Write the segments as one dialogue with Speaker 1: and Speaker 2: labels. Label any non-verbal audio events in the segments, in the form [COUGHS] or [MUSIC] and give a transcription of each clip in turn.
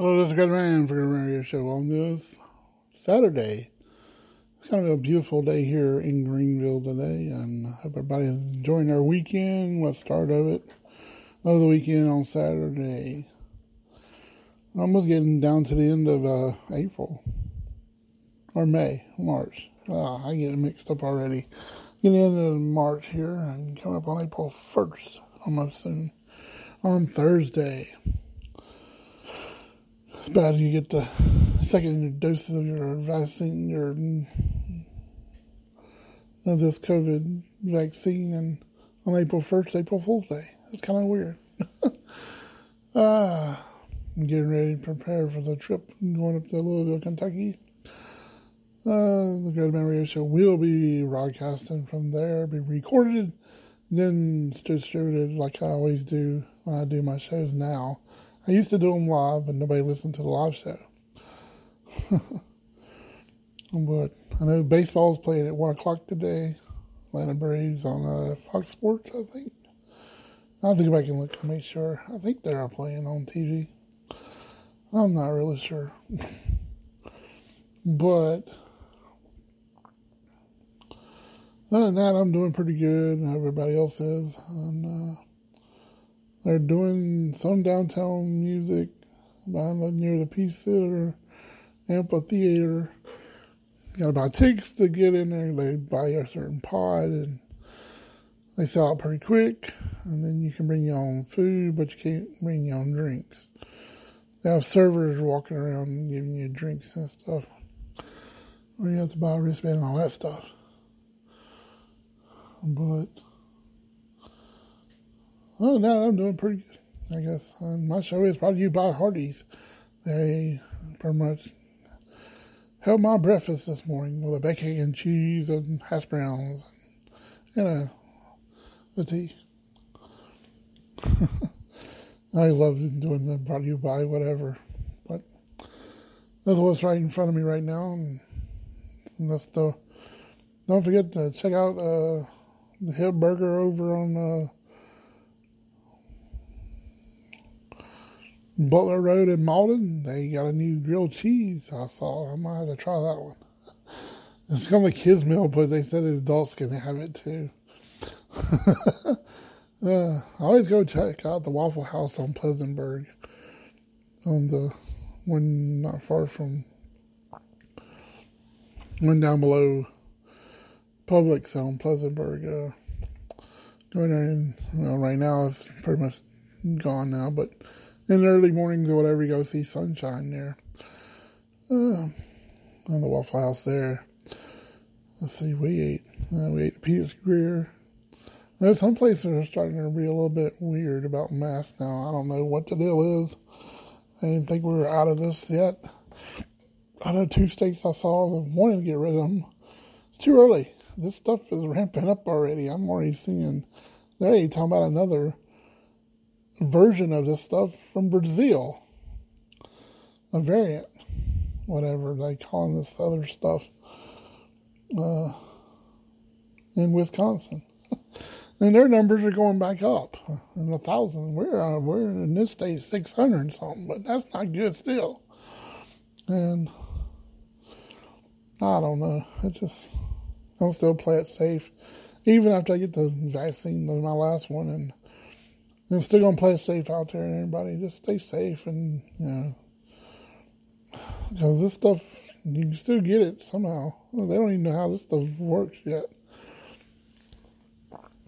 Speaker 1: Hello, this is Good Man for the radio show on this Saturday. It's kind of a beautiful day here in Greenville today, and I hope everybody's enjoying their weekend, what start of it, of the weekend on Saturday. Almost getting down to the end of uh, April, or May, March. Ah, I get it mixed up already. Getting into March here and coming up on April 1st, almost soon, on Thursday. It's bad you get the second doses of your vaccine, your of this COVID vaccine, and on April first, April Fool's Day. It's kind of weird. [LAUGHS] ah, I'm getting ready to prepare for the trip going up to Louisville, Kentucky. Uh, the Good Man Radio Show will be broadcasting from there, be recorded, then distributed like I always do when I do my shows now. I used to do them live, but nobody listened to the live show. [LAUGHS] but I know baseball's playing at 1 o'clock today. Atlanta Braves on uh, Fox Sports, I think. I'll have to go back and look to make sure. I think they're playing on TV. I'm not really sure. [LAUGHS] but other than that, I'm doing pretty good. Everybody else is. And, uh, they're doing some downtown music behind the, near the Peace Theater amphitheater. You gotta buy tickets to get in there. They buy a certain pod and they sell out pretty quick. And then you can bring your own food, but you can't bring your own drinks. They have servers walking around giving you drinks and stuff. Or you have to buy a wristband and all that stuff. But Oh no, I'm doing pretty good, I guess. And my show is brought to you by Hardee's. They pretty much held my breakfast this morning with a bacon and cheese and hash browns and, you know, the tea. [LAUGHS] I love doing the brought to you by whatever. But that's what's right in front of me right now. And, and that's the, don't forget to check out uh, the Hill Burger over on uh, Butler Road in Mauldin, they got a new grilled cheese I saw. I might have to try that one. It's kind of a kids meal, but they said adults can have it too. [LAUGHS] uh, I always go check out the Waffle House on Pleasantburg, on the one not far from one down below Publix on Pleasantburg. Uh, going there, and well, right now it's pretty much gone now, but in the early mornings or whatever, you go see sunshine there. Uh, on the Waffle House there. Let's see, we ate. Uh, we ate the Peter's Greer. There's some places are starting to be a little bit weird about masks now. I don't know what the deal is. I didn't think we were out of this yet. I know two states I saw wanting to get rid of them. It's too early. this stuff is ramping up already. I'm already seeing they're already talking about another version of this stuff from Brazil, a variant, whatever they call this other stuff, uh, in Wisconsin. [LAUGHS] and their numbers are going back up in a thousand. We're uh, we're in this state six hundred and something, but that's not good still. And I don't know. I just I'll still play it safe, even after I get the vaccine, my last one, and I'm still gonna play safe out there. And everybody just stay safe, and you know, because this stuff you can still get it somehow. They don't even know how this stuff works yet.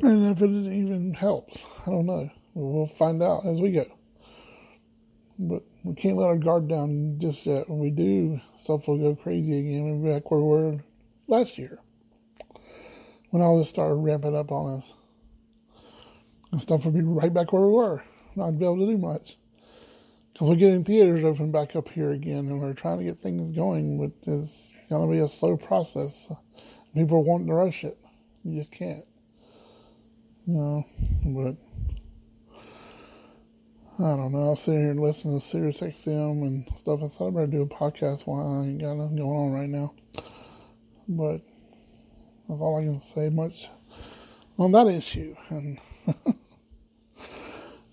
Speaker 1: And if it even helps, I don't know. We'll find out as we go. But we can't let our guard down just yet. When we do, stuff will go crazy again. We'll be back where we were last year. When all this started ramping up on us. And stuff would be right back where we were. Not be able to do much. Because we're getting theaters open back up here again and we're trying to get things going, but it's going to be a slow process. People are wanting to rush it. You just can't. You know, but I don't know. I'll sit here and listen to Sirius XM and stuff. I thought I better do a podcast while I ain't got nothing going on right now. But that's all I can say much on that issue. And [LAUGHS]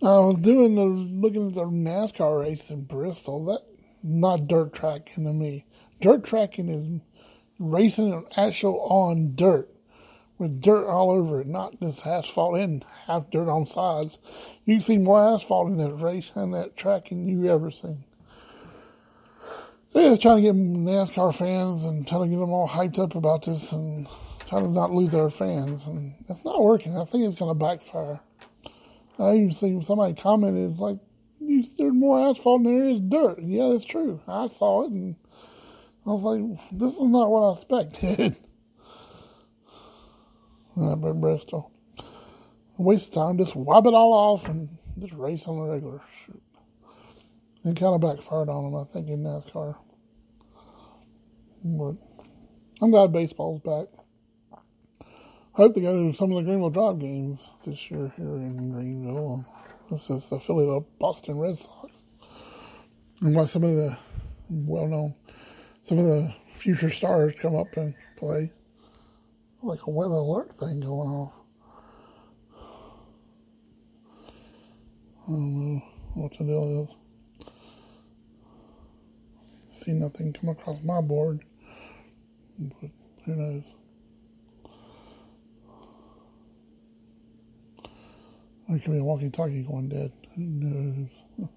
Speaker 1: I was doing the looking at the NASCAR race in Bristol. That not dirt tracking to me. Dirt tracking is racing an actual on dirt with dirt all over it, not just asphalt and half dirt on sides. You see more asphalt in that race and that track than you ever seen. They're just trying to get NASCAR fans and trying to get them all hyped up about this and trying to not lose their fans. And it's not working. I think it's going to backfire. I even seen somebody commented, it's like, there's more asphalt than there is dirt. Yeah, that's true. I saw it and I was like, this is not what I expected. [LAUGHS] uh, by Bristol. A waste of time. Just wipe it all off and just race on the regular. Shoot. It kind of backfired on them, I think, in NASCAR. But I'm glad baseball's back. Hope they go to some of the Greenville Drive games this year here in Greenville. This is affiliate of Boston Red Sox. And watch some of the well known, some of the future stars come up and play like a weather alert thing going off. I don't know what the deal is. See nothing come across my board, but who knows? Be a walkie-talkie going dead. Who knows? [SIGHS]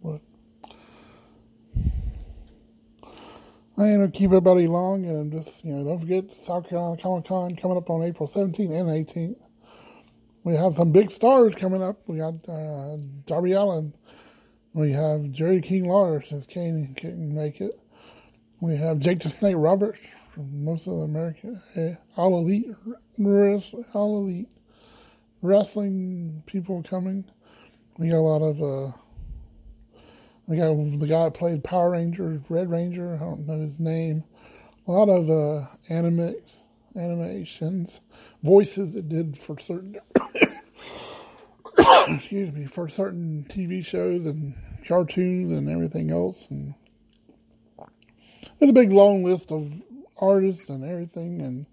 Speaker 1: what? I ain't gonna keep everybody long, and just you know, don't forget South Carolina Comic Con coming up on April 17th and 18th. We have some big stars coming up. We got uh, Darby Allin. We have Jerry King Lawler since Kane couldn't make it. We have Jake the Snake Roberts from most of the American uh, all elite, all elite wrestling people coming. We got a lot of. Uh, we got the guy that played Power Ranger, Red Ranger. I don't know his name. A lot of uh, animations, voices it did for certain. [COUGHS] excuse me, for certain TV shows and cartoons and everything else. And there's a big long list of artists and everything and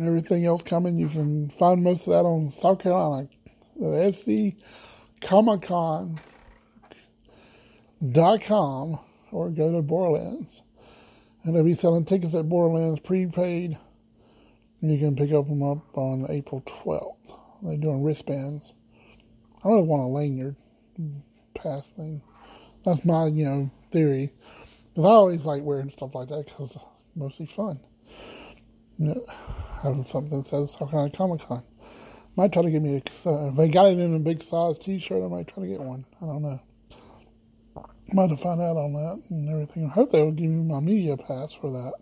Speaker 1: everything else coming. You can find most of that on South Carolina, the SC Comic Con dot com or go to Borderlands. And they'll be selling tickets at Borderlands prepaid. And you can pick up them up on April 12th. They're doing wristbands. I really want a lanyard pass thing. That's my, you know, theory. Because I always like wearing stuff like that because it's mostly fun. Having something that says Carolina Comic Con. Might try to get me a, uh, if they got it in a big size t shirt, I might try to get one. I don't know. About to find out on that and everything. I hope they will give me my media pass for that.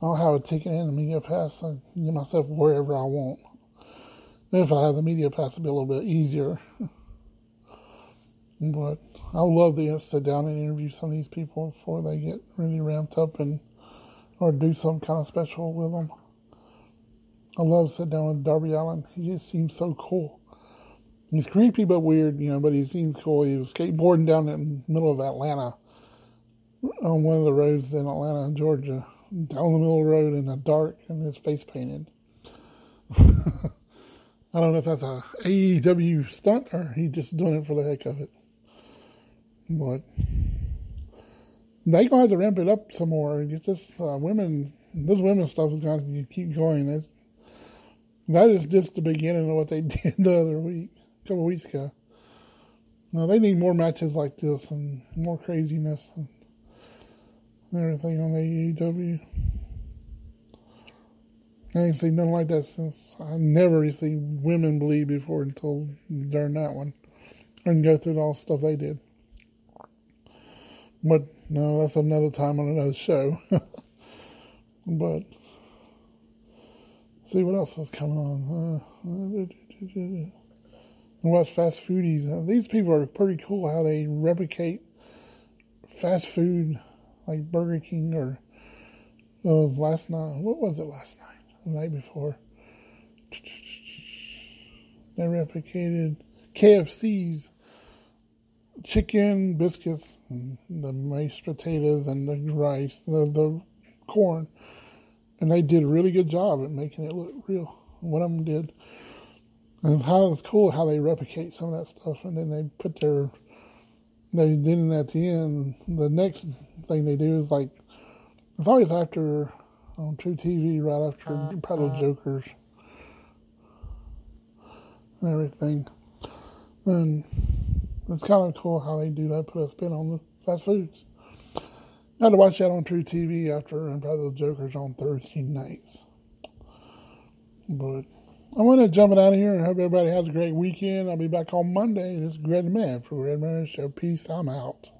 Speaker 1: I'll have a ticket and a media pass. I can get myself wherever I want. If I have the media pass, it'll be a little bit easier. [LAUGHS] but I would love to sit down and interview some of these people before they get really ramped up and or do some kind of special with them. I love sitting down with Darby Allin. He just seems so cool. He's creepy but weird, you know, but he seems cool. He was skateboarding down in the middle of Atlanta on one of the roads in Atlanta, Georgia, down the middle of the road in the dark and his face painted. [LAUGHS] I don't know if that's a AEW stunt or he just doing it for the heck of it. But they gonna have to ramp it up some more. Get this uh, women, this women stuff is to keep going. That's, that is just the beginning of what they [LAUGHS] did the other week, a couple weeks ago. Now they need more matches like this and more craziness and everything on AEW. I ain't seen nothing like that since I never seen women bleed before until during that one. And go through all the stuff they did. But no, that's another time on another show. [LAUGHS] but see what else is coming on. Uh, watch fast foodies. Uh, these people are pretty cool how they replicate fast food like Burger King or uh, last night. What was it last night? The night before. They replicated KFC's chicken, biscuits, the mashed potatoes, and the rice, the, the corn. And they did a really good job at making it look real. One of them did. And it's how it's cool how they replicate some of that stuff, and then they put their they it at the end. The next thing they do is like it's always after on truTV, right after uh-huh. Prado uh-huh. Jokers and everything. And it's kind of cool how they do that, put a spin on the fast foods. I had to watch that on truTV after and probably the Jokers on Thursday nights. But I'm going to jump it out of here and hope everybody has a great weekend. I'll be back on Monday. This is Greg Man for Red Man Show. Peace. I'm out.